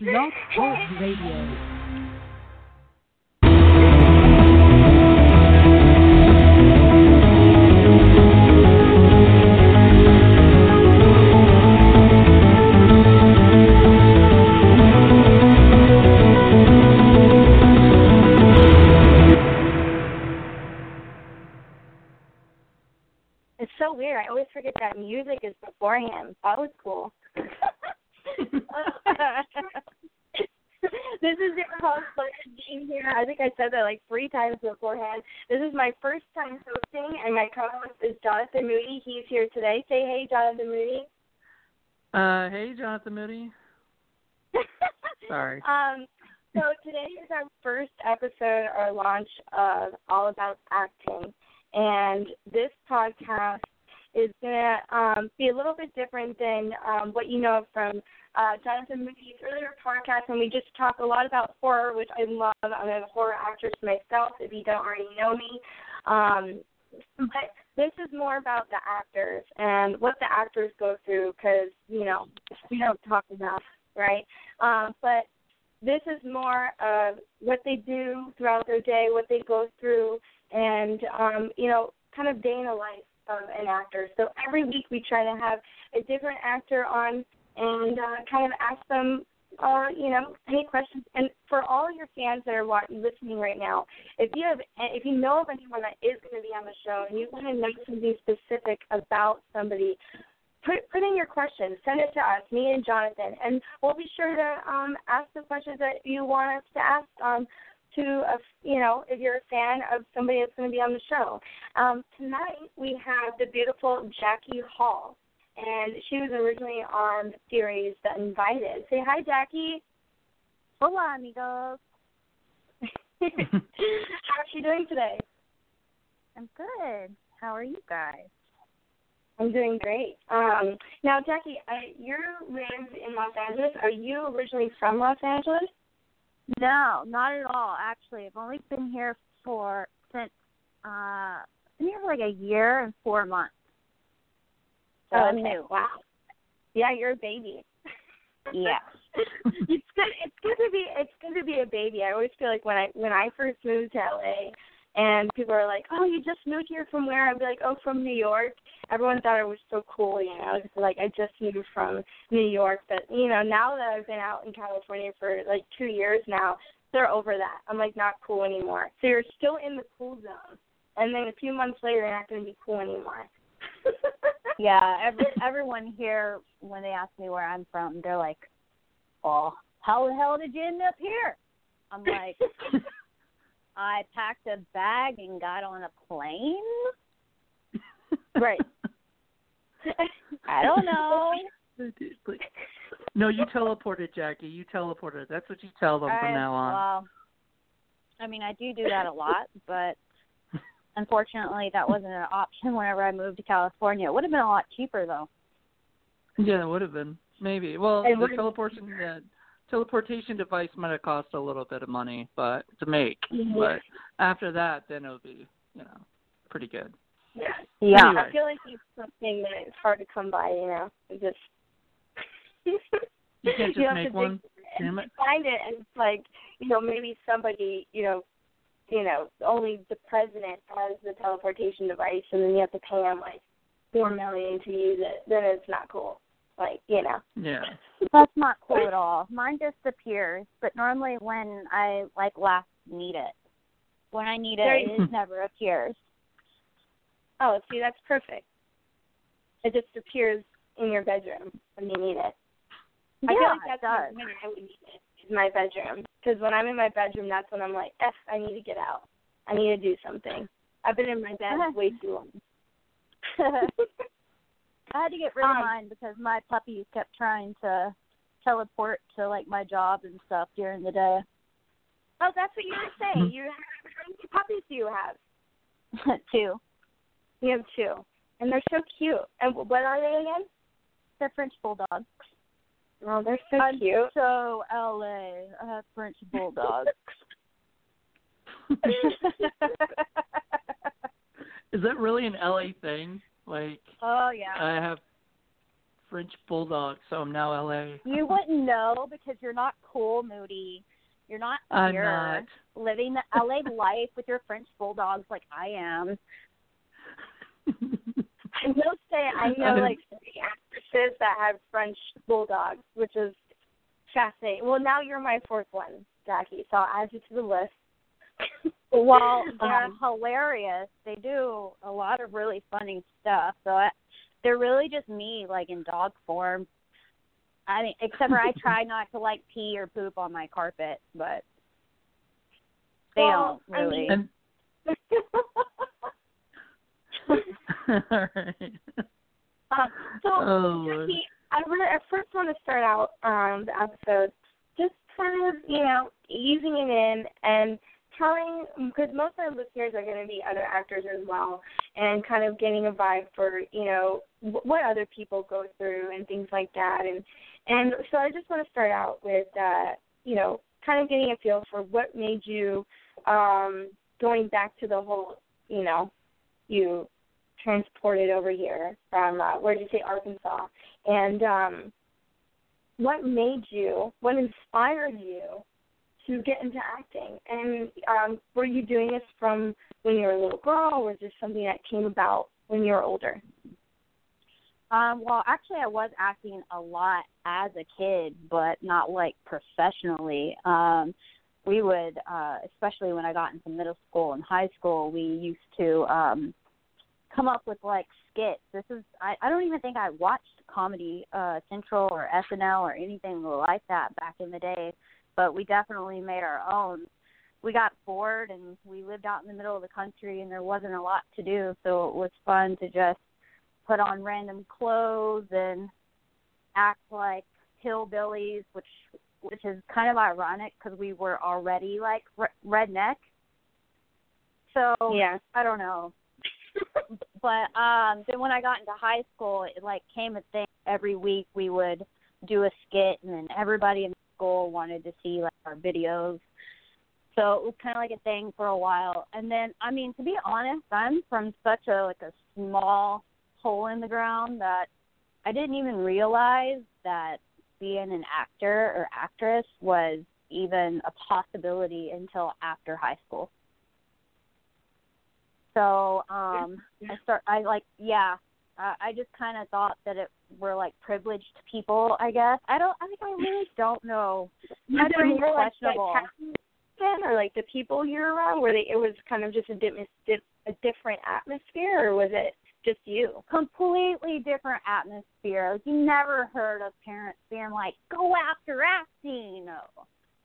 Blog Talk Radio. It's so weird. I always forget that music is beforehand. That was cool. this is your host, Jean here. I think I said that like three times beforehand. This is my first time hosting, and my co-host is Jonathan Moody. He's here today. Say hey, Jonathan Moody. Uh, hey, Jonathan Moody. Sorry. Um, so today is our first episode or launch of All About Acting, and this podcast is gonna um, be a little bit different than um, what you know from uh, Jonathan Moody's earlier podcast, and we just talk a lot about horror, which I love. I'm a horror actress myself. If you don't already know me, um, but this is more about the actors and what the actors go through because you know we don't talk enough, right? Um, but this is more of what they do throughout their day, what they go through, and um, you know, kind of day in the life of an actor. So every week we try to have a different actor on and uh, kind of ask them, uh, you know, any questions. And for all your fans that are watching, listening right now, if you have, if you know of anyone that is going to be on the show and you want to know something specific about somebody, put put in your questions. Send it to us, me and Jonathan, and we'll be sure to um, ask the questions that you want us to ask. Um, to a, you know, if you're a fan of somebody that's going to be on the show. Um, tonight we have the beautiful Jackey Hall, and she was originally on the series The Invited. Say hi, Jackey. Hola, amigos. How's she doing today? I'm good. How are you guys? I'm doing great. Um, now, Jackey, I, you live in Los Angeles. Are you originally from Los Angeles? No, not at all. Actually, I've only been here for since uh been here for like a year and four months. So oh, I'm okay. new. Wow. Yeah, you're a baby. Yeah. it's good. It's good to be. It's good to be a baby. I always feel like when I when I first moved to LA, and people are like, "Oh, you just moved here from where?" I'd be like, "Oh, from New York." Everyone thought I was so cool, you know. Like I just moved from New York, but you know, now that I've been out in California for like two years now, they're over that. I'm like not cool anymore. So you're still in the cool zone, and then a few months later, you're not going to be cool anymore. yeah, every, everyone here when they ask me where I'm from, they're like, "Oh, how the hell did you end up here?" I'm like, I packed a bag and got on a plane. right. I don't know. No, you teleported, Jackey. You teleported. That's what you tell them from now on. Well, I mean, I do do that a lot, but unfortunately, that wasn't an option whenever I moved to California. It would have been a lot cheaper, though. Yeah, it would have been maybe. Well, And the teleportation the teleportation device might have cost a little bit of money, but to make. Mhm. But after that, then it would be, you know, pretty good. Yeah. Yeah. Anyway. I feel like it's something that it's hard to come by, you know. It just You can't just have make to one. dig- Damn it. Find it, and it's like you know maybe somebody you know, you know only the president has the teleportation device, and then you have to pay him like four million to use it. Then it's not cool. Like you know. Yeah. That's not cool at all. Mine just appears, but normally when I like last need it, when I need There it, you- it never appears. Oh, see, that's perfect. It just appears in your bedroom when you need it. I feel yeah, like that's it does. when I would need it. Is my bedroom because when I'm in my bedroom, that's when I'm like, F, I need to get out. I need to do something. I've been in my bed way too long. I had to get rid of Um, mine because my puppies kept trying to teleport to like my job and stuff during the day. Oh, that's what you were saying. You have how many puppies do you have? two. You have two, and they're so cute. And what are they again? They're French bulldogs. Oh, they're so I'm cute. so LA. I have French bulldogs. Is that really an LA thing? Like oh yeah. I have French bulldog, so I'm now LA. You wouldn't know because you're not cool, Moody. You're not I'm here not. living the LA life with your French bulldogs like I am. I will say I know I'm- like three actresses that have French bulldogs, which is fascinating. Well, now you're my fourth one, Jackey, so I'll add you to the list. Well, they're Um, hilarious. They do a lot of really funny stuff. So I, they're really just me, like in dog form. I mean, except for I try not to like pee or poop on my carpet, but they Well, don't I really. mean- And all right. um, so, Oh, Lord. Jackey, I, re- I first want to start out um, the episode just kind of, you know, easing it in and telling, because most of our listeners are going to be other actors as well, and kind of getting a vibe for, you know, what other people go through and things like that. And and so I just want to start out with, uh, you know, kind of getting a feel for what made you, um, going back to the whole, you know, you transported over here from uh, where did you say Arkansas, and um, what made you, what inspired you to get into acting? And um, were you doing this from when you were a little girl, or was this something that came about when you were older? Um, well, actually, I was acting a lot as a kid, but not like professionally. Um, we would, uh, especially when I got into middle school and high school, we used to um, come up with like skits. This is, I, I don't even think I watched Comedy uh, Central or SNL or anything like that back in the day, but we definitely made our own. We got bored and we lived out in the middle of the country and there wasn't a lot to do, so it was fun to just put on random clothes and act like hillbillies, which which is kind of ironic because we were already like re- redneck. So Yeah. I don't know, but um then when I got into high school, it like came a thing. Every week we would do a skit, and then everybody in school wanted to see like our videos. So it was kind of like a thing for a while. And then, I mean, to be honest, I'm from such a like a small hole in the ground that I didn't even realize that being an actor or actress was even a possibility until after high school. So um I start I like yeah, uh, I just kind of thought that it were like privileged people, I guess. I don't I think I really don't know. My brain's more like the questionable. then, or like the people you're around? Were they? It was kind of just a, dim, a different atmosphere, or was it just you? completely different atmosphere. Like you never heard of parents being like, "Go after acting." No.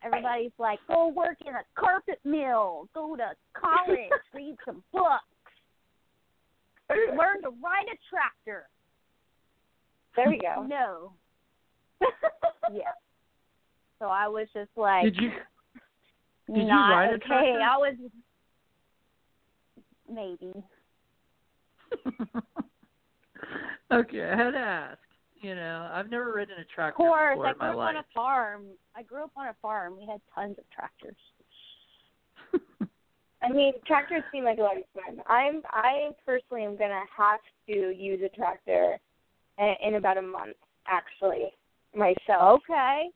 Everybody's like, "Go work in a carpet mill. Go to college. read some books. Learn to ride a tractor." There we go. No. Yeah. So I was just like, Did you? Did you not ride a okay. I was maybe. okay, I had to ask. You know, I've never ridden a tractor Of course, before I grew up life. on a farm. I grew up on a farm. We had tons of tractors. I mean, tractors seem like a lot of fun. I'm I personally am gonna have to use a tractor in, about a month, actually, myself. Okay.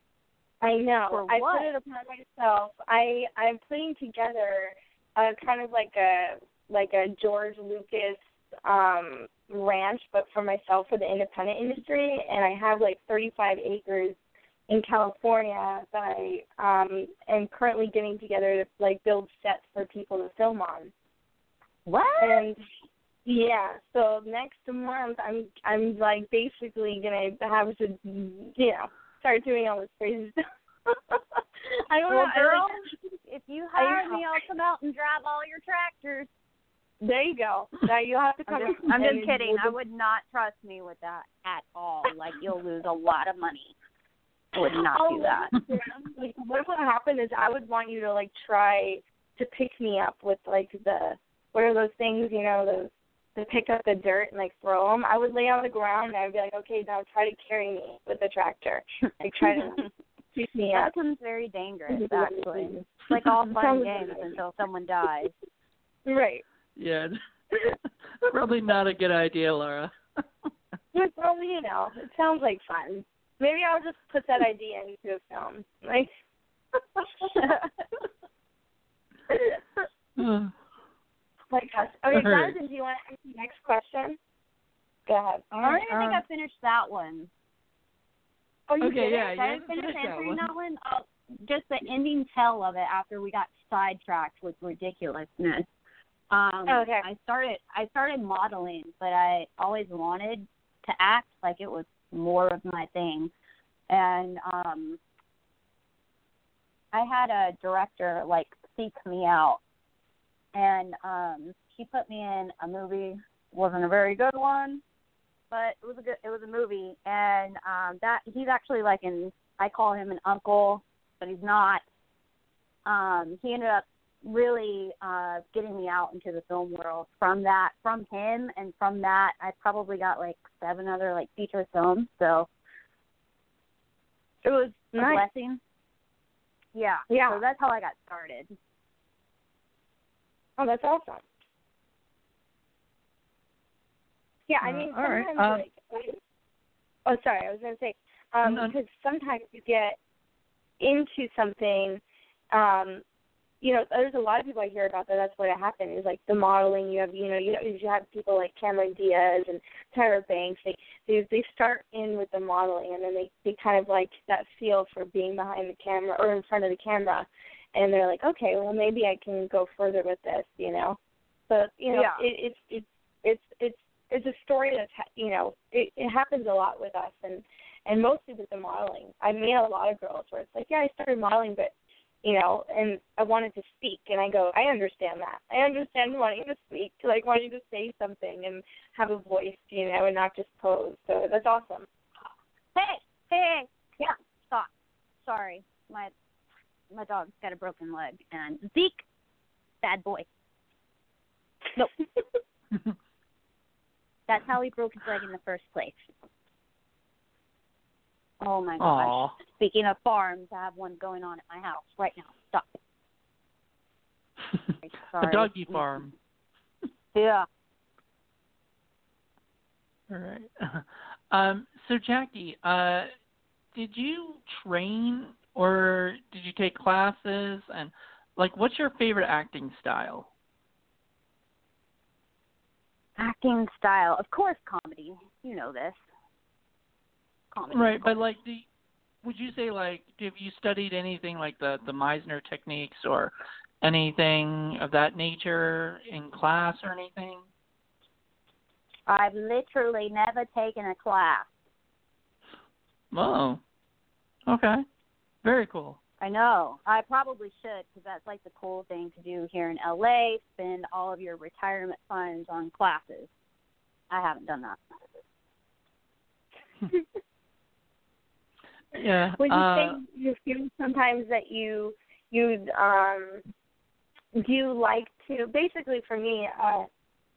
I know. For I put it upon myself. I I'm putting together a kind of like a like a George Lucas um ranch but for myself for the independent industry and I have like 35 acres in California that I um am currently getting together to like build sets for people to film on. What? And yeah, so next month I'm I'm like basically gonna have to you know start doing all this crazy stuff. I don't well, know. Girl, if you hire me, I'll come out and drive all your tractors. there you go. Now you'll have to come. I'm just, I'm just kidding. I would not trust me with that at all. Like you'll lose a lot of money. I would not oh, do that. Like, what would happen is I would want you to like try to pick me up with like the what are those things you know those to pick up the dirt and like throw them. I would lay on the ground and I'd be like, okay, now try to carry me with the tractor. Like try to pick me that up. becomes very dangerous, actually. It's like all fun games until someone dies. Right. yeah, probably not a good idea, Lara. well, you know, it sounds like fun. Maybe I'll just put that idea into a film. Like my gosh. Okay, Alright. Jonathan, do you want to ask the next question? Go ahead. All right. I don't even think I finished that one. Oh, you Okay, did yeah, it? Did I you finish finished that one. that one? Oh, just the ending tell of it after we got sidetracked with ridiculousness. Um, Oh, okay. I started I started modeling, but I always wanted to act like it was more of my thing. And um I had a director like seek me out and um he put me in a movie. Wasn't a very good one but it was a good it was a movie. And um that he's actually like an I call him an uncle but he's not. Um he ended up really uh getting me out into the film world. From that from him and from that I probably got like seven other like feature films. So it was a blessing. Yeah. Yeah. so that's how I got started Oh, that's awesome. Yeah, I Uh, mean, right, sometimes um, like, oh, sorry, I was going to say, um, No. because sometimes you get into something, um, you know, there's a lot of people I hear about that. That's what happened is like the modeling. You have, you know, you you have people like Cameron Diaz and Tyra Banks. They they they start in with the modeling, and then they they kind of like that feel for being behind the camera or in front of the camera, and they're like, okay, well maybe I can go further with this, you know. But you know, Yeah. it, it's it's it's it's it's a story that's you know it, it happens a lot with us and and mostly with the modeling. I meet a lot of girls where it's like, yeah, I started modeling, but you know, and I wanted to speak, and I go, I understand that. I understand wanting to speak, like wanting to say something and have a voice, you know, and not just pose. So that's awesome. Hey, hey, yeah, stop. Sorry, my my dog's got a broken leg, and Zeke, bad boy. Nope, that's how he broke his leg in the first place. Oh my gosh! Aw. Speaking of farms, I have one going on at my house right now. Stop. a Sorry. doggy farm. Yeah. All right. Um, so Jackey, uh, did you train or did you take classes? And like, what's your favorite acting style? Acting style, of course, comedy. You know this. Comedy. Right, but like, do would you say like, have you studied anything like the the Meisner techniques or anything of that nature in class or anything? I've literally never taken a class. Oh, okay, very cool. I know. I probably should because that's like the cool thing to do here in LA. Spend all of your retirement funds on classes. I haven't done that. Yeah. Would you uh, say you feel sometimes that you you um do you like to basically for me uh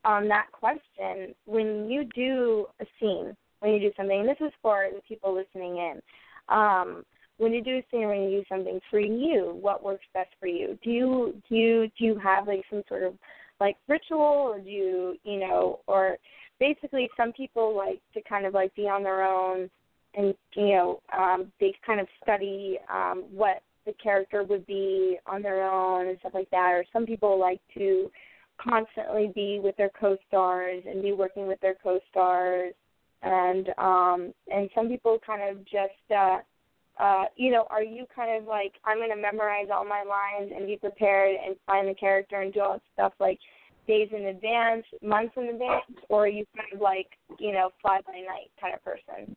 on that question when you do a scene when you do something and this is for the people listening in um when you do a or when you do something for you what works best for you? Do you do you do you have like some sort of like ritual or do you you know or basically some people like to kind of like be on their own and you know um they kind of study um what the character would be on their own and stuff like that or some people like to constantly be with their co-stars and be working with their co-stars and um and some people kind of just uh uh you know are you kind of like i'm going to memorize all my lines and be prepared and find the character and do all that stuff like days in advance months in advance or are you kind of like you know fly by night kind of person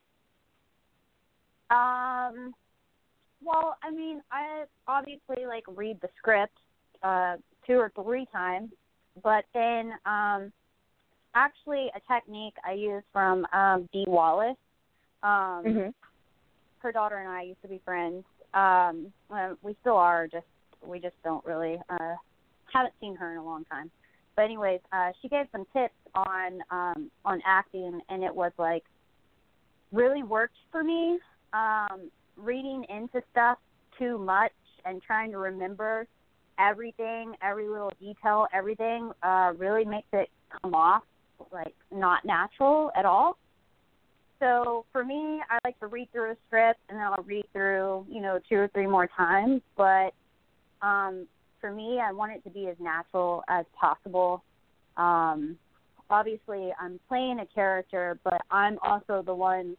Um, well, I mean, I obviously like read the script uh, two or three times, but then um, actually a technique I use from um, Dee Wallace. Um, mhm Her daughter and I used to be friends. Um, we still are. Just we just don't really uh, haven't seen her in a long time. But anyways, uh, she gave some tips on um, on acting, and it was like really worked for me. Um, reading into stuff too much and trying to remember everything, every little detail, everything uh, really makes it come off like not natural at all. So for me, I like to read through a script and then I'll read through, you know, two or three more times. But um, for me, I want it to be as natural as possible. Um, obviously, I'm playing a character, but I'm also the one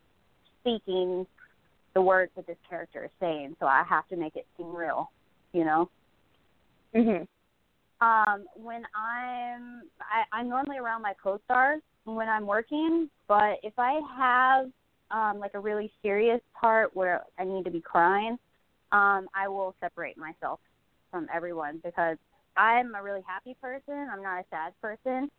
speaking the words that this character is saying, so I have to make it seem real, you know. Mhm. Um, when I'm, I, I'm normally around my co-stars when I'm working, but if I have um, like a really serious part where I need to be crying, um, I will separate myself from everyone because I'm a really happy person. I'm not a sad person.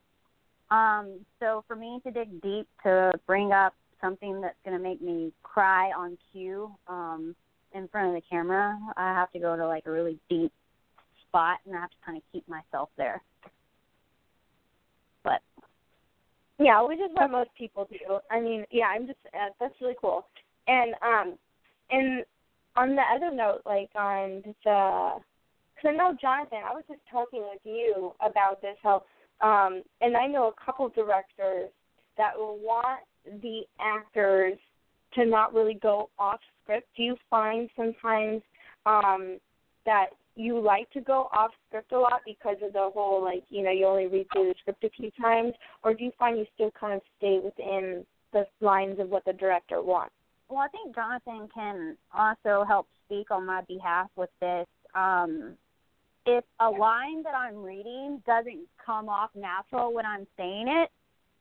Um, so for me to dig deep to bring up something that's going to make me cry on cue um, in front of the camera, I have to go to like a really deep spot and I have to kind of keep myself there. But Yeah, which is what most people do. I mean, yeah, I'm just uh, that's really cool. And um, and on the other note, like on the, because I know Jonathan, I was just talking with you about this how, um, and I know a couple directors that will want the actors to not really go off script. Do you find sometimes um that you like to go off script a lot because of the whole like you know you only read through the script a few times, or do you find you still kind of stay within the lines of what the director wants? well, I think Jonathan can also help speak on my behalf with this. Um, if a line that I'm reading doesn't come off natural when I'm saying it,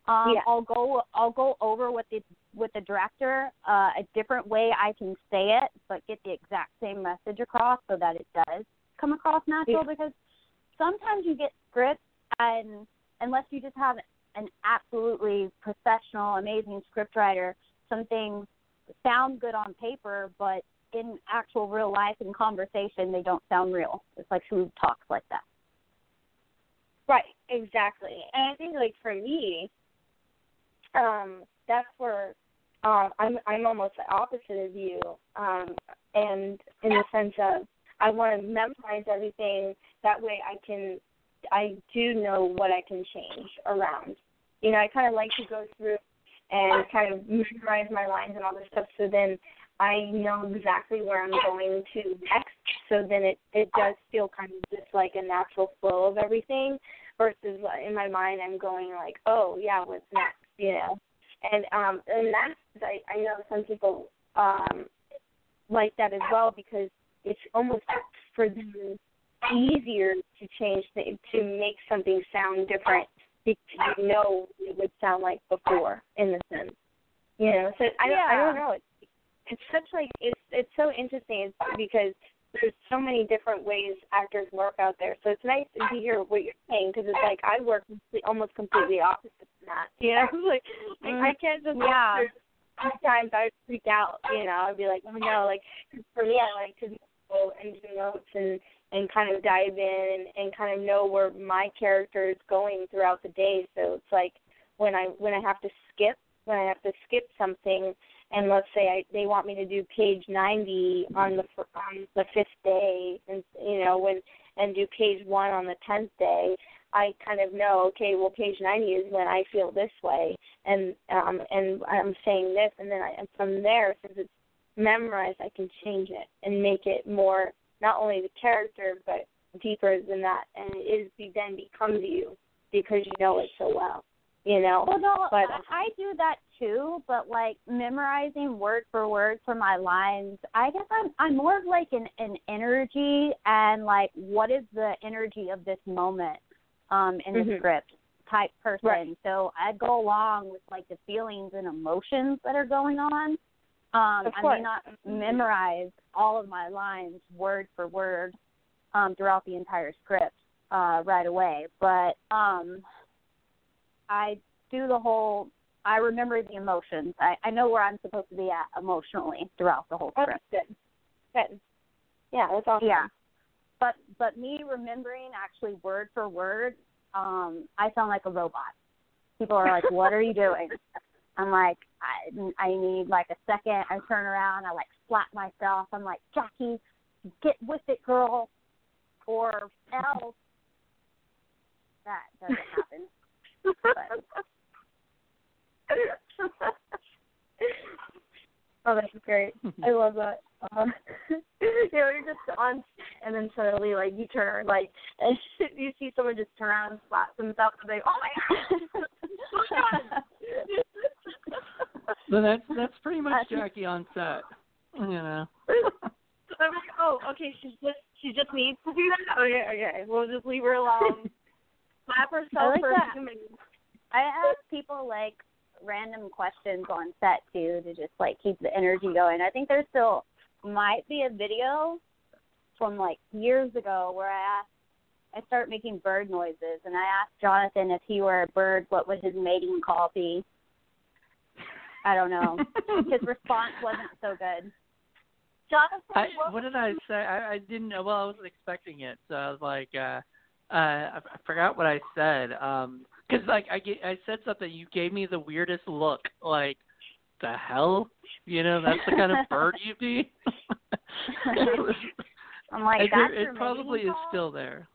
um, Yeah. I'll go I'll go over with the with the director uh, a different way I can say it, but get the exact same message across so that it does come across natural. Yeah. Because sometimes you get scripts and unless you just have an absolutely professional, amazing scriptwriter, some things sound good on paper, but in actual real life and conversation, they don't sound real. It's like who talks like that. Right, exactly. And I think like for me, um, that's where um I'm I'm almost the opposite of you. Um and in the sense of I want to memorize everything that way I can I do know what I can change around. You know, I kind of like to go through and kind of memorize my lines and all this stuff so then I know exactly where I'm going to next. So then it it does feel kind of just like a natural flow of everything versus in my mind I'm going like, oh yeah, what's next? You know, and um and that's I I know some people um like that as well because it's almost for them easier to change th- to make something sound different because you know it would sound like before in the sense. You know, so I don't I don't know. It's it's such like it's it's so interesting because there's so many different ways actors work out there. So it's nice to hear what you're saying because it's like I work almost completely opposite from that. You know, like, like I can't just Mm-hmm. Yeah. Sometimes I would freak out. You know, I'd be like, oh no, like for me, I like to go and do notes and and kind of dive in and, and kind of know where my character is going throughout the day. So it's like when I when I have to skip when I have to skip something and let's say I, they want me to do page 90 on the on the fifth day, and you know when and do page one on the tenth day, I kind of know okay, well page 90 is when I feel this way, and um and I'm saying this, and then I, and from there since it's memorized, I can change it and make it more not only the character but deeper than that, and it is then becomes you because you know it so well, you know. Well, no, But- I I do that too, but like memorizing word for word for my lines, I guess I'm I'm more of like an an energy and like what is the energy of this moment um in the Mhm. script type person. Right. So I go along with like the feelings and emotions that are going on. Um I may not memorize all of my lines word for word um throughout the entire script uh right away, but um I do the whole. I remember the emotions. I, I know where I'm supposed to be at emotionally throughout the whole script. that's good. Good. Yeah, that's awesome. Yeah, but but me remembering actually word for word, um, I sound like a robot. People are like, "What are you doing?" I'm like, I I need like a second. I turn around. I like slap myself. I'm like, Jackey, get with it, girl, or else. That doesn't happen. oh, that's great. I love that. Uh, you know, you're just on, and then suddenly, like, you turn, like, and you see someone just turn around and slap themselves, and they, oh my god, oh my god. So that's that's pretty much Jackey on set. You know. I'm like, oh, okay, she's just she just needs to do that. Okay, okay, we'll just leave her alone. Slap herself I like for that. a few minutes. I ask people like random questions on set too to just like keep the energy going. I think there still might be a video from like years ago where I asked I start making bird noises and I asked Jonathan if he were a bird, what would his mating call be? I don't know. his response wasn't so good. Jonathan, I, what, what did I say? I, I didn't know. Well, I wasn't expecting it, so I was like, uh, uh, I, I forgot what I said. Um 'cause like I get, I said something. You gave me the weirdest look. Like, the hell? You know, that's the kind of bird you'd be. I'm like, that's do- your it probably is call? still there.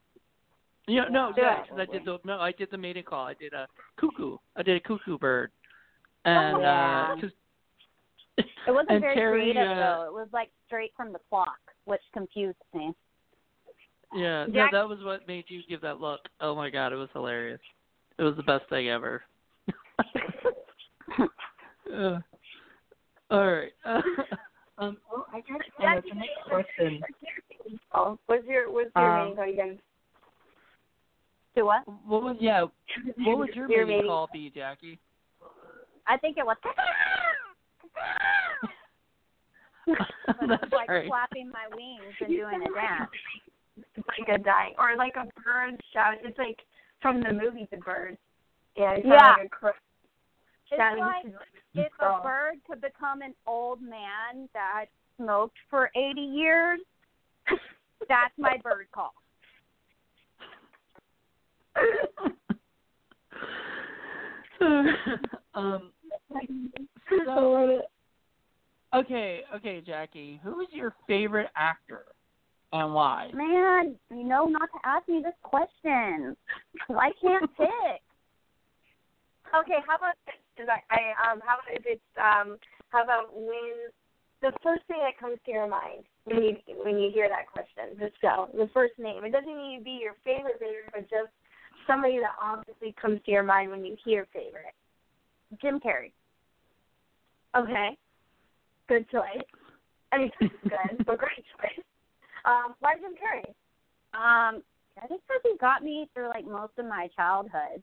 Yeah, no, Yeah. yeah, 'cause I did the no, I did the mating call. I did a cuckoo. I did a cuckoo bird, and Oh, yeah. uh 'cause It wasn't and very Terry, creative uh, though. It was like straight from the clock, which confused me. Yeah, no, that was what made you give that look. Oh my god, it was hilarious. It was the best thing ever. uh, all right. Uh, um, oh, I got uh, the next question. Oh, what's your what's your Um, mating call again? Do what? What was yeah? What was your, Your mating mating- call be, Jackey? I think it was That's like right. flapping my wings and doing a dance. Like a dying or like a bird shout. It's like from the movie The Bird. Yeah, it's Yeah. like a crow It's like to if a bird could become an old man that smoked for 80 years, that's my bird call. um. So okay, okay, Jackey. Who is your favorite actor, and why? Man, you know not to ask me this question. I can't pick. Okay, how about this? I, I um how about if it's um how about when the first thing that comes to your mind when you when you hear that question, just go. The first name. It doesn't need to be your favorite favorite, but just somebody that obviously comes to your mind when you hear favorite. Jim Carrey. Okay. Good choice. I mean good, but great choice. Um, why Jim Carrey? Um, I think because he got me through like most of my childhood.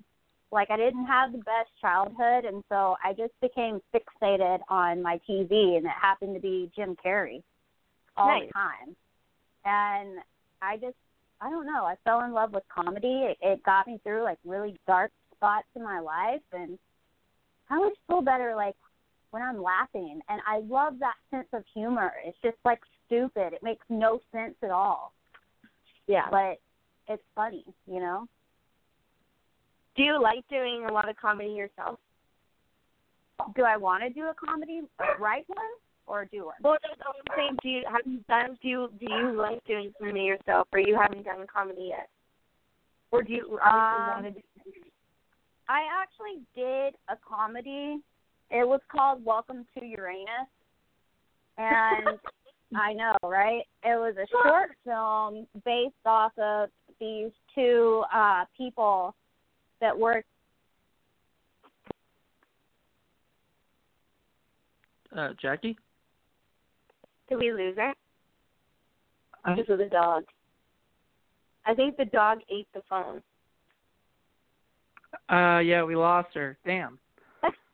Like I didn't have the best childhood, and so I just became fixated on my TV, and it happened to be Jim Carrey all Nice. the time. And I just, I don't know, I fell in love with comedy. It, it got me through like really dark spots in my life, and I always feel better like when I'm laughing. And I love that sense of humor. It's just like stupid. It makes no sense at all Yeah. but it's funny, you know. Do you like doing a lot of comedy yourself? Do I want to do a comedy, write one, or do one? Well, I'm saying. Do you have you done? Do you do you like doing comedy yourself, or you haven't done comedy yet? Or do you Um, want to do? I actually did a comedy. It was called Welcome to Uranus, and I know, right? It was a short film based off of these two uh people that worked. Uh, Jackey. Did we lose her? I, Because of the dog. I think the dog ate the phone. uh, yeah, we lost her. Damn.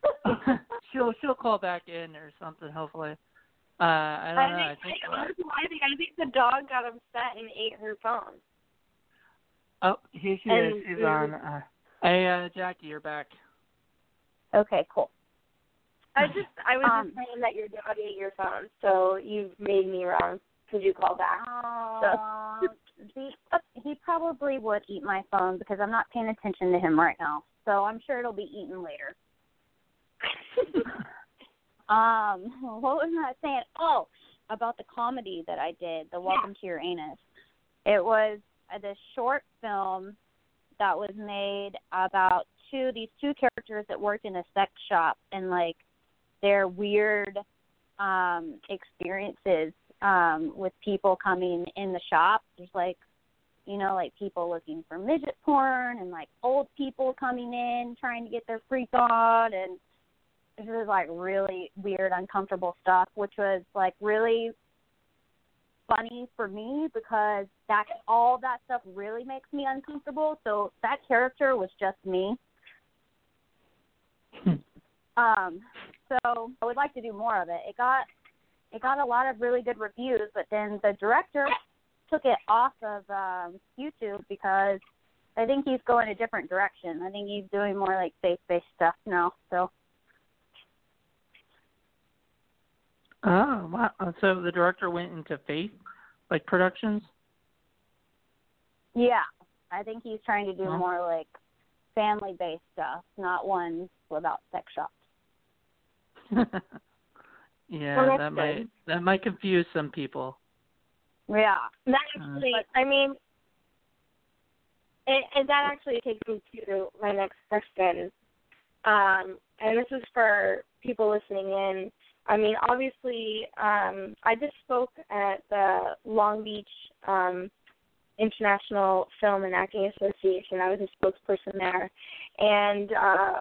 she'll she'll call back in or something. Hopefully. Uh, I don't know. I think. I, think I think the dog got upset and ate her phone. Oh, here she And- is. She's on. Uh, hey, uh, Jackey, you're back. Okay, cool. I just I was Um, just saying that your dog ate your phone, so you've made me wrong because you called back. Uh, he, he probably would eat my phone because I'm not paying attention to him right now. So I'm sure it'll be eaten later. Um, what was I saying? Oh, about the comedy that I did, the Welcome to Your Anus. It was this short film that was made about two these two characters that worked in a sex shop and like their weird um experiences um with people coming in the shop. There's like you know, like people looking for midget porn and like old people coming in trying to get their freak on and this was like really weird, uncomfortable stuff, which was like really funny for me because that all that stuff really makes me uncomfortable. So that character was just me. um, so I would like to do more of it. It got it got a lot of really good reviews, but then the director took it off of um, YouTube because I think he's going a different direction. I think he's doing more like faith based stuff now. So Oh, wow. So the director went into faith, like productions? yeah, I think he's trying to do more like family based stuff, not ones without sex shops. yeah, Well, that good. might that might confuse some people. Yeah. That Uh, actually, I mean, and, and that actually takes me to my next question. Um, and this is for people listening in. I mean, obviously, um, I just spoke at the Long Beach um, International Film and Acting Association. I was a spokesperson there, and uh,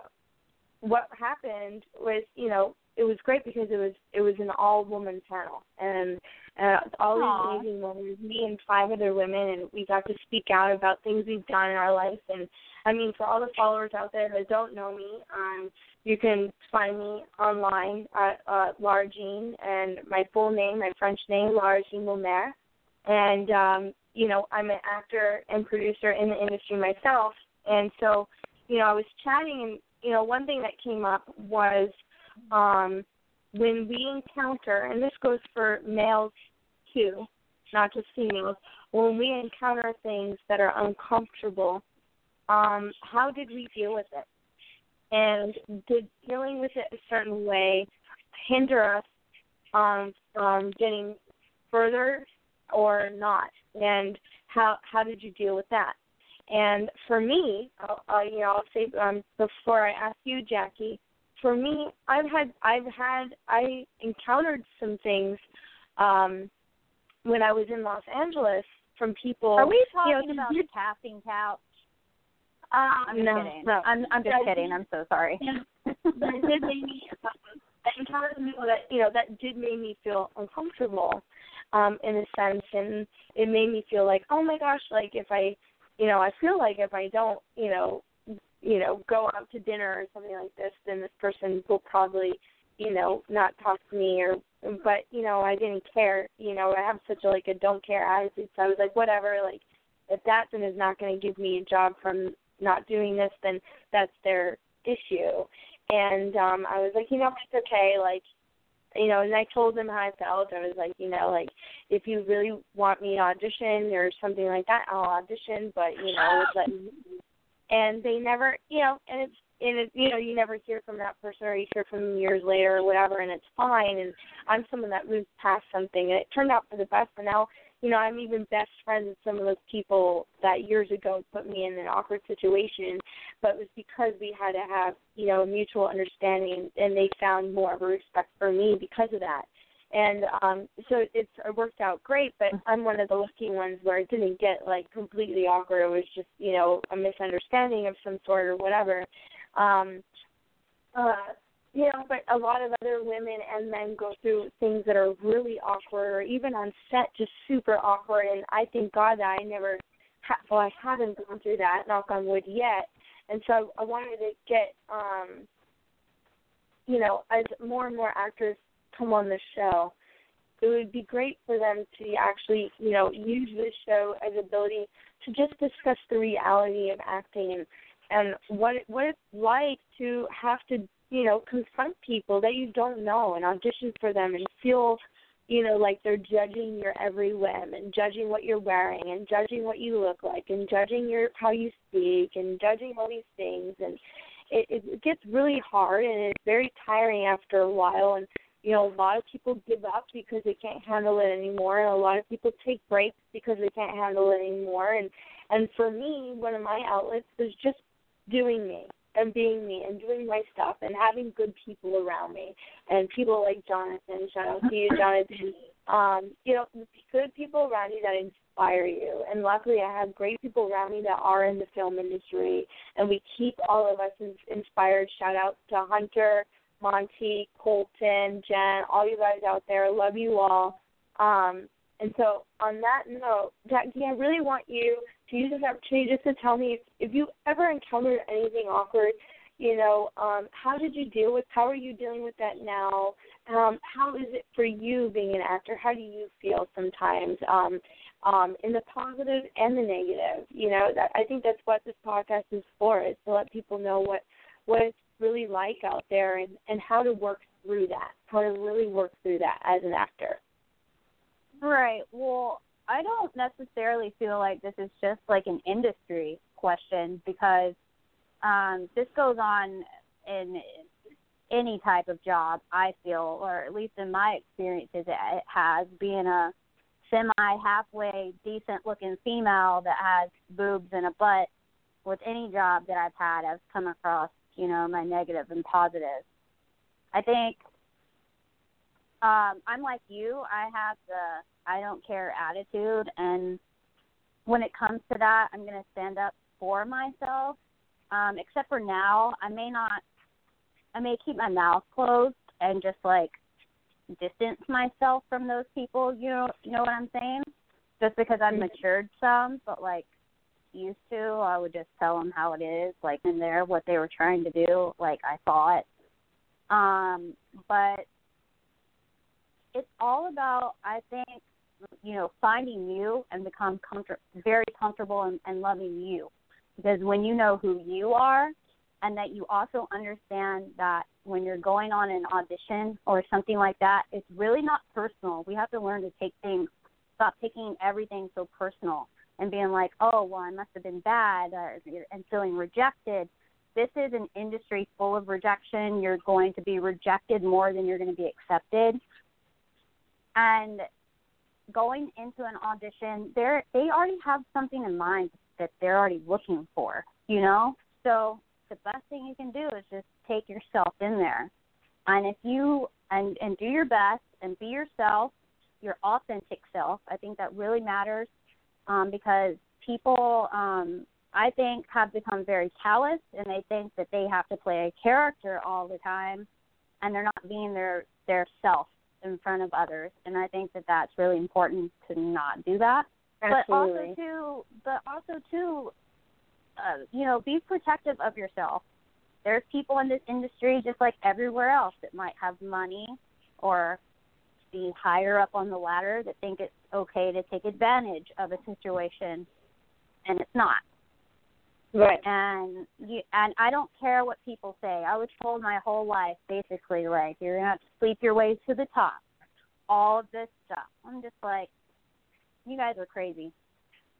what happened was, you know, it was great because it was it was an all woman panel, and uh, all Aw. these amazing women, me and five other women, and we got to speak out about things we've done in our life. And I mean, for all the followers out there that don't know me, um, you can find me online at uh, Jean, and my full name, my French name, Lara Jean Lemaire. And um, you know, I'm an actor and producer in the industry myself, and so you know, I was chatting, and you know, one thing that came up was um, when we encounter, and this goes for males too, not just females, when we encounter things that are uncomfortable, um, how did we deal with it? And did dealing with it a certain way hinder us um, from getting further or not? And how how did you deal with that? And for me, I'll, I'll, you know, I'll say um, before I ask you, Jackey, for me, I've had I've had I encountered some things um, when I was in Los Angeles from people. Are we you know, talking about the casting couch? Uh, I'm no, kidding. no. I'm I'm just kidding. I'm so sorry. that did make me encountered some people that you know that did make me feel uncomfortable um in a sense and it made me feel like oh my gosh like if i you know i feel like if i don't you know you know go out to dinner or something like this then this person will probably you know not talk to me or but you know i didn't care you know i have such a like a don't care attitude so i was like whatever like if that then is not going to give me a job from not doing this then that's their issue and um I was like, you know, it's okay, like you know, and I told them how I felt. I was like, you know, like if you really want me to audition or something like that, I'll audition, but you know, let and they never you know, and it's and it you know, you never hear from that person or you hear from them years later or whatever and it's fine and I'm someone that moves past something and it turned out for the best and now you know, I'm even best friends with some of those people that years ago put me in an awkward situation, but it was because we had to have, you know, a mutual understanding and they found more of a respect for me because of that. And um so it's it worked out great, but I'm one of the lucky ones where it didn't get like completely awkward. It was just, you know, a misunderstanding of some sort or whatever. Um uh you know, but a lot of other women and men go through things that are really awkward, or even on set, just super awkward. And I thank God that I never, ha- well, I haven't gone through that, knock on wood, yet. And so I wanted to get, um, you know, as more and more actors come on the show, it would be great for them to actually, you know, use this show as ability to just discuss the reality of acting and and what what it's like to have to you know confront people that you don't know and audition for them and feel you know like they're judging your every whim and judging what you're wearing and judging what you look like and judging your how you speak and judging all these things. And it, it, it gets really hard and it's very tiring after a while. And you know a lot of people give up because they can't handle it anymore. And a lot of people take breaks because they can't handle it anymore. And and for me one of my outlets was just doing me and being me and doing my stuff and having good people around me and people like Jonathan, shout out to you, Jonathan. Um, you know, good people around you that inspire you. And luckily, I have great people around me that are in the film industry, and we keep all of us inspired. Shout out to Hunter, Monty, Colton, Jen, all you guys out there. Love you all. Um, and so, on that note, Jackey, I really want you to use this opportunity just to tell me if, if you ever encountered anything awkward. You know, um, how did you deal with? How are you dealing with that now? Um, how is it for you being an actor? How do you feel sometimes? Um, um, in the positive and the negative. You know, that I think that's what this podcast is for, is to let people know what what it's really like out there and, and how to work through that, how to really work through that as an actor. Right. Well, I don't necessarily feel like this is just like an industry question because um, this goes on in any type of job. I feel, or at least in my experiences, it has being a semi halfway decent looking female that has boobs and a butt. With any job that I've had, I've come across you know my negative and positive. I think um, I'm like you. I have the I don't care attitude, and when it comes to that, I'm going to stand up for myself. Um, except for now, I may not. I may keep my mouth closed and just like distance myself from those people. You know, you know what I'm saying? Just because I've mm-hmm. matured some, but like used to, I would just tell them how it is, like in there what they were trying to do, like I thought. Um, but it's all about, I think, you know, finding you and become comfort, very comfortable and, and loving you. Because when you know who you are, and that you also understand that when you're going on an audition or something like that, it's really not personal. We have to learn to take things, stop taking everything so personal and being like, oh, well, I must have been bad, or, and feeling rejected. This is an industry full of rejection. You're going to be rejected more than you're going to be accepted. And going into an audition, they they already have something in mind that they're already looking for, you know. So the best thing you can do is just take yourself in there, and if you and and do your best and be yourself, your authentic self. I think that really matters um, because people, um, I think, have become very callous and they think that they have to play a character all the time, and they're not being their their self in front of others. And I think that that's really important to not do that. Absolutely. But also to, but also to, uh, you know, be protective of yourself. There's people in this industry, just like everywhere else, that might have money or be higher up on the ladder that think it's okay to take advantage of a situation, and it's not. Right. And you and I don't care what people say. I was told my whole life basically like you're gonna have to sleep your way to the top. All of this stuff. I'm just like, you guys are crazy.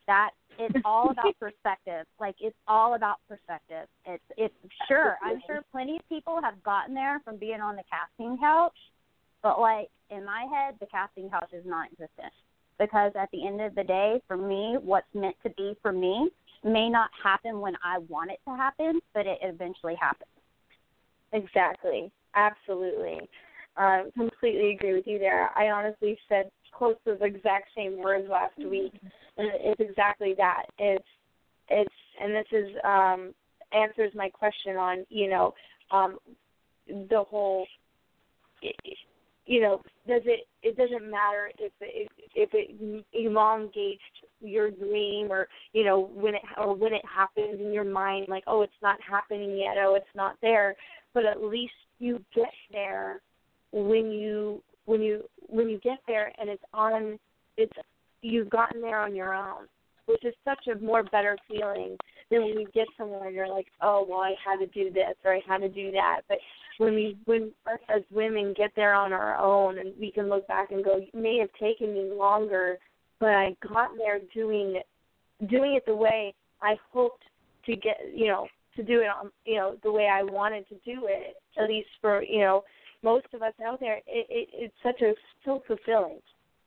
That it's all about perspective. Like it's all about perspective. It's it's sure I'm sure plenty of people have gotten there from being on the casting couch, but like in my head, the casting couch is non-existent because at the end of the day, for me, what's meant to be for me may not happen when I want it to happen, but it eventually happens. Exactly. Absolutely. Um, completely agree with you there. I honestly said close to the exact same words last week, it's exactly that. It's it's and this is um, answers my question on you know um, the whole you know, does it? It doesn't matter if it if it elongates your dream or you know when it or when it happens in your mind, like oh it's not happening yet, oh it's not there, but at least you get there when you when you when you get there and it's on it's you've gotten there on your own, which is such a more better feeling than when you get somewhere and you're like, oh well I had to do this or I had to do that, but when we when us as women get there on our own and we can look back and go, it may have taken me longer, but I got there doing doing it the way I hoped to get you know, to do it on you know, the way I wanted to do it, at least for, you know, most of us out there, it, it it's such a so fulfilling.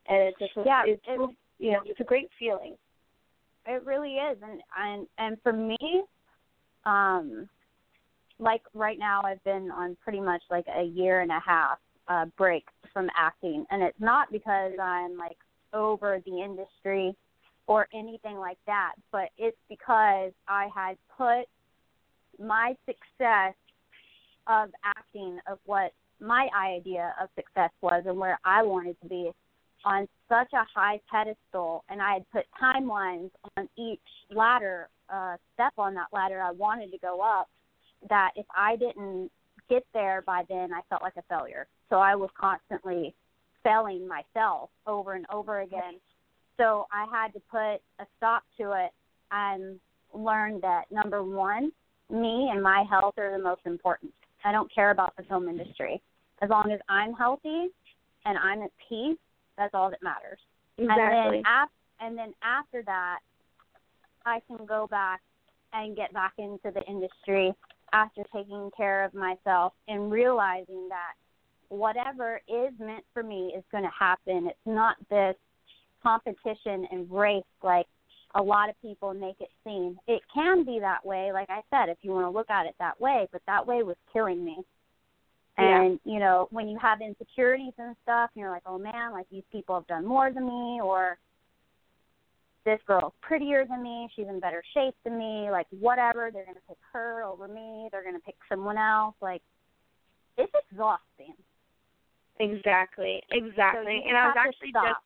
And it's just yeah, it's it, you know, it's a great feeling. It really is and and and for me, um like right now I've been on pretty much like a year and a half uh break from acting and it's not because I'm like over the industry or anything like that, but it's because I had put my success of acting of what my idea of success was and where I wanted to be on such a high pedestal and I had put timelines on each ladder uh step on that ladder I wanted to go up that if I didn't get there by then I felt like a failure. So I was constantly failing myself over and over again. So I had to put a stop to it and learn that number one, me and my health are the most important. I don't care about the film industry. As long as I'm healthy and I'm at peace, that's all that matters. Exactly. And then af- and then after that, I can go back and get back into the industry after taking care of myself and realizing that whatever is meant for me is going to happen. It's not this competition and race like a lot of people make it seem. It can be that way, like I said, if you want to look at it that way, but that way was killing me. Yeah. And, you know, when you have insecurities and stuff, and you're like, oh man, like these people have done more than me, or this girl's prettier than me, she's in better shape than me, like whatever, they're going to pick her over me, they're going to pick someone else. Like, it's exhausting. Exactly. Exactly. you and I was actually just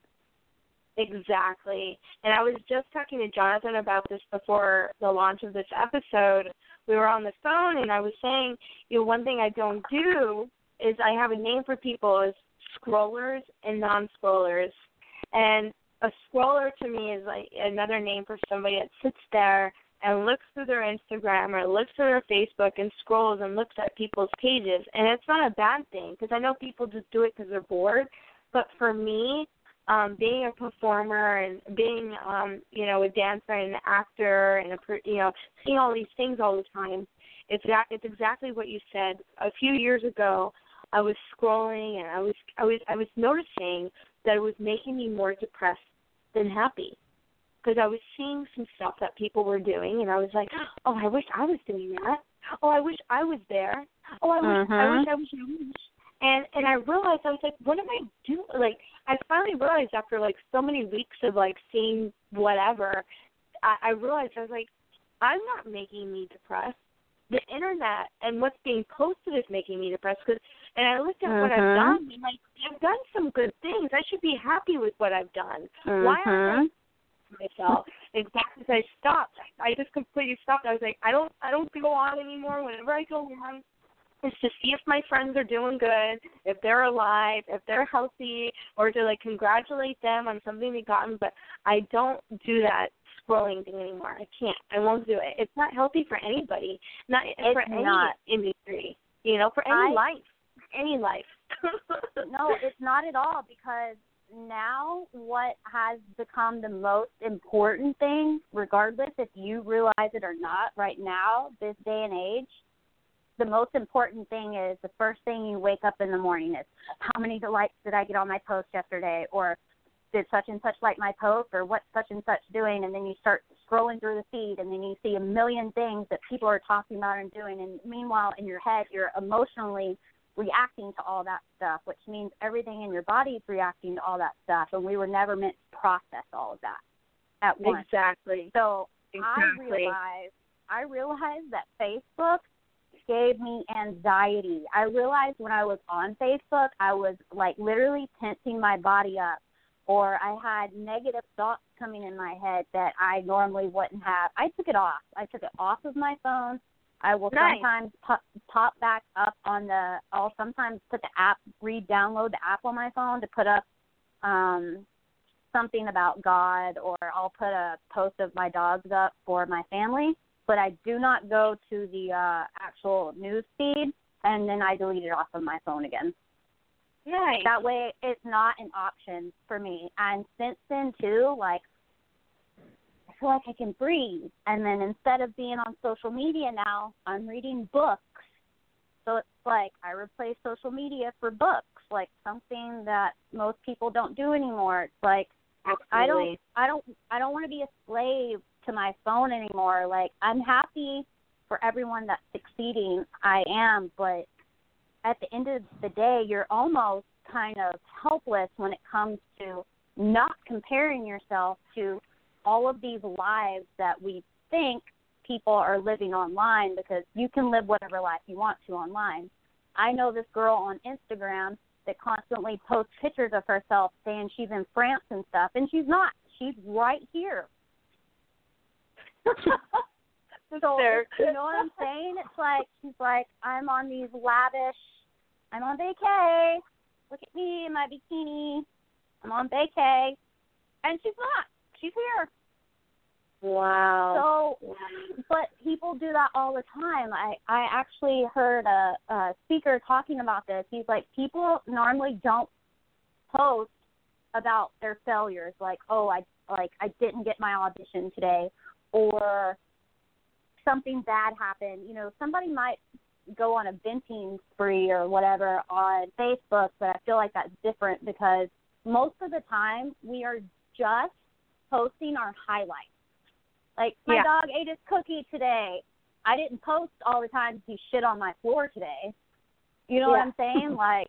Exactly. And I was just talking to Jonathan about this before the launch of this episode. We were on the phone and I was saying, you know, one thing I don't do is I have a name for people is scrollers and non scrollers. And a scroller to me is like another name for somebody that sits there and looks through their Instagram or looks through their Facebook and scrolls and looks at people's pages. And it's not a bad thing because I know people just do it because they're bored. But for me, um being a performer and being um you know a dancer and an actor and a you know seeing all these things all the time it's that it's exactly what you said a few years ago i was scrolling and i was i was i was noticing that it was making me more depressed than happy because i was seeing some stuff that people were doing and i was like oh i wish i was doing that oh i wish i was there oh i wish i Mhm. wish i wish i wish and and I realized I was like, what am I doing? Like I finally realized after like so many weeks of like seeing whatever, I, I realized I was like, I'm not making me depressed. The internet and what's being posted is making me depressed. Cause, and I looked at what I've Mhm. done. And like I've done some good things. I should be happy with what I've done. Why am I Mhm. myself. Exactly. I stopped. I just completely stopped. I was like, I don't I don't go on anymore. Whenever I go on is to see if my friends are doing good, if they're alive, if they're healthy, or to like congratulate them on something they gotten. But I don't do that scrolling thing anymore. I can't. I won't do it. It's not healthy for anybody. Not for any not. industry. You know, for any I- life. Any life. no, it's not at all because now what has become the most important thing, regardless if you realize it or not, right now, this day and age, the most important thing is the first thing you wake up in the morning is how many likes did I get on my post yesterday? or did such and such like my post? or what's such and such doing? and then you start scrolling through the feed and then you see a million things that people are talking about and doing. And meanwhile in your head you're emotionally reacting to all that stuff, which means everything in your body is reacting to all that stuff and we were never meant to process all of that at once. exactly. So I realized I realized that Facebook gave me anxiety. I realized when I was on Facebook, I was like literally tensing my body up, or I had negative thoughts coming in my head that I normally wouldn't have. I took it off. I took it off of my phone. I will Nice. sometimes pop, pop back up on the. I'll sometimes put the app, re-download the app on my phone to put up um something about God, or I'll put a post of my dogs up for my family but I do not go to the uh, actual news feed and then I delete it off of my phone again. Nice. That way it's not an option for me. And since then too, like feel like I can breathe. And then instead of being on social media now, I'm reading books. So it's like I replace social media for books, like something that most people don't do anymore. It's like I don't I don't I don't want to be a slave to my phone anymore. Like I'm happy for everyone that's succeeding, I am, but at the end of the day, you're almost kind of helpless when it comes to not comparing yourself to all of these lives that we think people are living online because you can live whatever life you want to online. I know this girl on Instagram that constantly posts pictures of herself saying she's in France and stuff, and she's not. She's right here. so There. you know what I'm saying? It's like she's like, I'm on these lavish. I'm on vacay. Look at me in my bikini. I'm on vacay, and she's not. She's here. Wow. So, but people do that all the time. I I actually heard a, a speaker talking about this. He's like, people normally don't post about their failures, like, oh, I like I didn't get my audition today, or something bad happened. You know, somebody might go on a venting spree or whatever on Facebook, but I feel like that's different because most of the time we are just posting our highlights. Like my Yeah. dog ate his cookie today. I didn't post all the time he shit on my floor today. You know what I'm saying? Like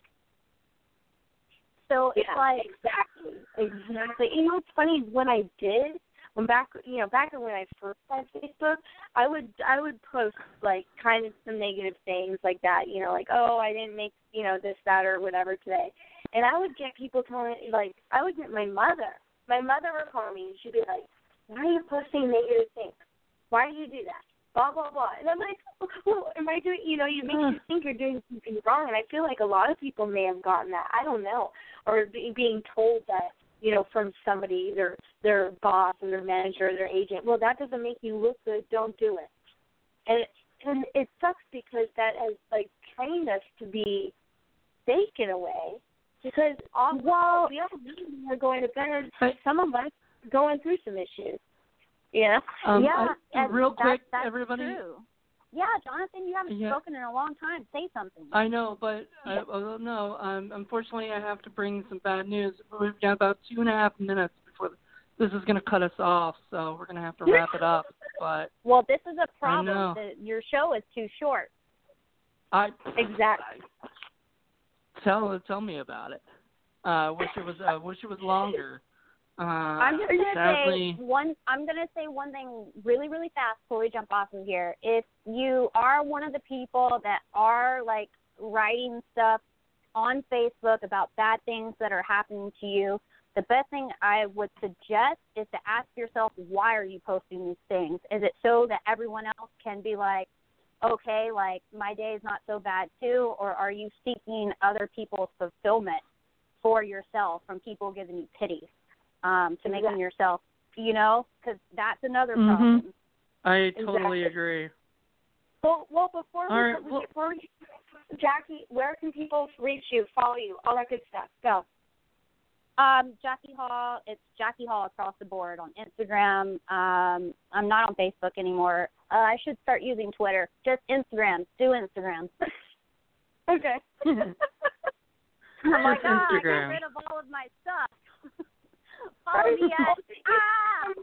so it's yeah, like exactly, exactly. You know what's funny? is When I did, when back, you know, back when I first had Facebook, I would, I would post like kind of some negative things like that. You know, like oh, I didn't make, you know, this, that, or whatever today, and I would get people telling, like, I would get my mother. My mother would call me, and she'd be like, "Why are you posting negative things? Why do you do that?" Blah blah blah. And I'm like, well, am I doing? You know, you make you think you're doing something wrong, and I feel like a lot of people may have gotten that. I don't know or be, being told that you know from somebody their their boss or their manager or their agent well that doesn't make you look good don't do it and and it sucks because that has like trained us to be fake in a way because all Well- we all are going to bed But- some of us going through some issues you know Um, yeah, I- real that- quick, that's everybody. True. Yeah, Jonathan, you haven't Yeah. spoken in a long time. Say something. I know, but uh, uh, no. Um, unfortunately, I have to bring some bad news. We've got about two and a half minutes before this is going to cut us off, so we're going to have to wrap it up. But well, this is a problem. The, your show is too short. I exactly tell tell me about it. Uh, wish it was uh, wish it was longer. Uh, I'm just gonna sadly, say one. I'm gonna say one thing really, really fast before we jump off of here. If you are one of the people that are like writing stuff on Facebook about bad things that are happening to you, the best thing I would suggest is to ask yourself, why are you posting these things? Is it so that everyone else can be like, okay, like my day is not so bad too, or are you seeking other people's fulfillment for yourself from people giving you pity? Um, to making Exactly. yourself, you know, because that's another Mhm. problem. I totally Exactly. agree. well well before we, All right, well- before we Jackey where can people reach you follow you all that good stuff go Um, Jackey Hall, it's Jackey Hall across the board on Instagram. Um, I'm not on Facebook anymore. Uh, I should start using Twitter. Just Instagram. Do Instagram. okay I'm like, Just ah, I got rid of all of my stuff. Follow me at ah.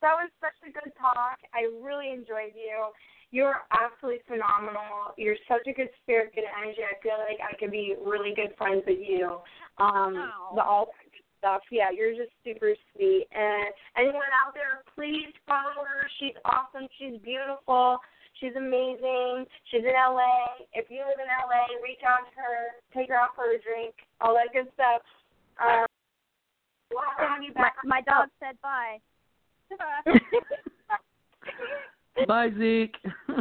That was such a good talk. I really enjoyed you. You're absolutely phenomenal. You're such a good spirit, good energy. I feel like I could be really good friends with you. Um, Aw. the all that good stuff. Yeah, you're just super sweet. And anyone out there, please follow her. She's awesome. She's beautiful. She's amazing. She's in LA. If you live in LA, reach out to her. Take her out for a drink. All that good stuff. Um, we'll have to have you My, back. my dog said bye. Bye, Zeke.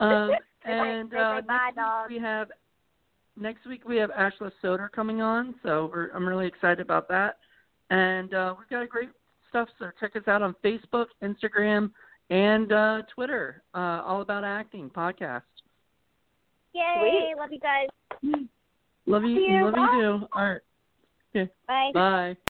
um, and say uh, bye, next dog. week we have next week we have Ashla Soder coming on, so we're, I'm really excited about that. And uh, we've got great stuff. So check us out on Facebook, Instagram, and uh, Twitter. Uh, All about acting podcast. Yay! Love you guys. Love you. See you. Love Bye. you too. All right. Okay. Bye. Bye.